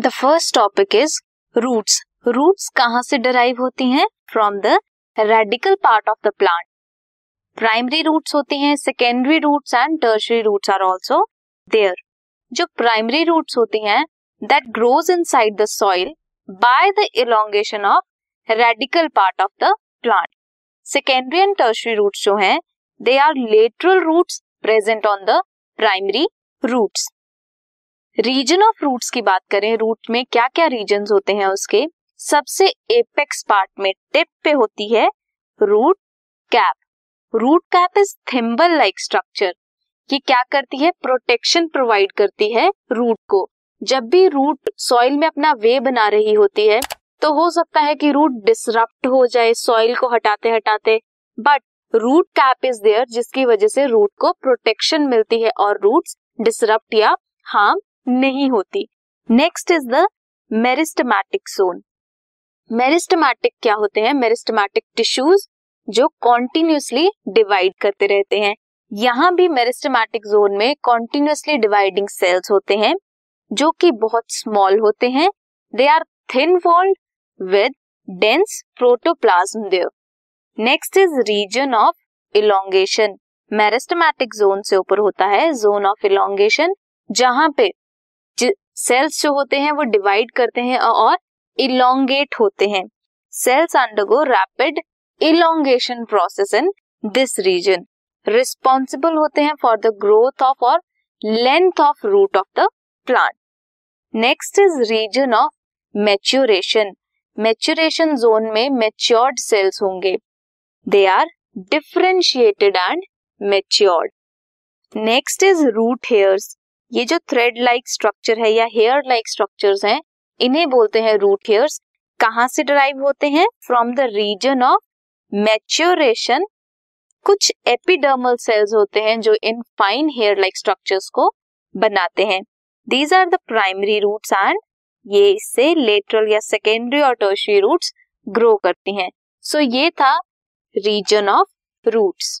The first topic is roots roots कहाँ से derive होती हैं? From the radical part of the plant primary roots होती हैं secondary roots and tertiary roots are also there जो primary roots होती हैं that grows inside the soil by the elongation of radical part of the plant secondary and tertiary roots जो हैं they are lateral roots present on the primary roots region of roots की बात करें root में क्या क्या reason होते हैं उसके? सबसे एपेक्स पार्ट में टिप पे होती है root cap root cap is thimble like structure ये क्या करती है? प्रोटेक्शन प्रोवाइड करती है रूट को। जब भी रूट सॉइल में अपना वे बना रही होती है तो हो सकता है कि रूट डिसरप्ट हो जाए सॉइल को हटाते हटाते but root cap is there जिसकी वजह से रूट को प्रोटेक्शन मिलती है और रूट्स डिसरप्ट या हार्म नहीं होती। Next is the meristematic zone meristematic क्या होते हैं? मेरिस्टमैटिक टिश्यूज जो कॉन्टिन्यूसली डिवाइड करते रहते हैं। यहाँ भी मेरिस्टमैटिक जोन में कॉन्टिन्यूसली डिवाइडिंग सेल्स होते हैं, जो कि बहुत स्मॉल होते हैं। They are thin walled with dense protoplasm there next is region of elongation meristematic zone से ऊपर होता है जोन ऑफ़ इलोंगेशन जहाँ पे सेल्स जो होते हैं वो डिवाइड करते हैं और इलोंगेट होते हैं। Cells undergo rapid elongation process in this region responsible होते हैं फॉर द ग्रोथ ऑफ़ और length of root of the plant next is region of maturation maturation zone में मेच्योर्ड सेल्स होंगे। They are differentiated and matured next is root hairs ये जो thread like structure है या hair like structures हैं इन्हें बोलते हैं रूट हेयर्स कहाँ से डराइव होते हैं? From the region of maturation कुछ एपिडर्मल सेल्स होते हैं जो in fine hair like structures को बनाते हैं। These are the primary roots and ये इससे लेटरल या सेकेंडरी और टर्शरी रूट्स ग्रो करती हैं। सो so, ये था region of roots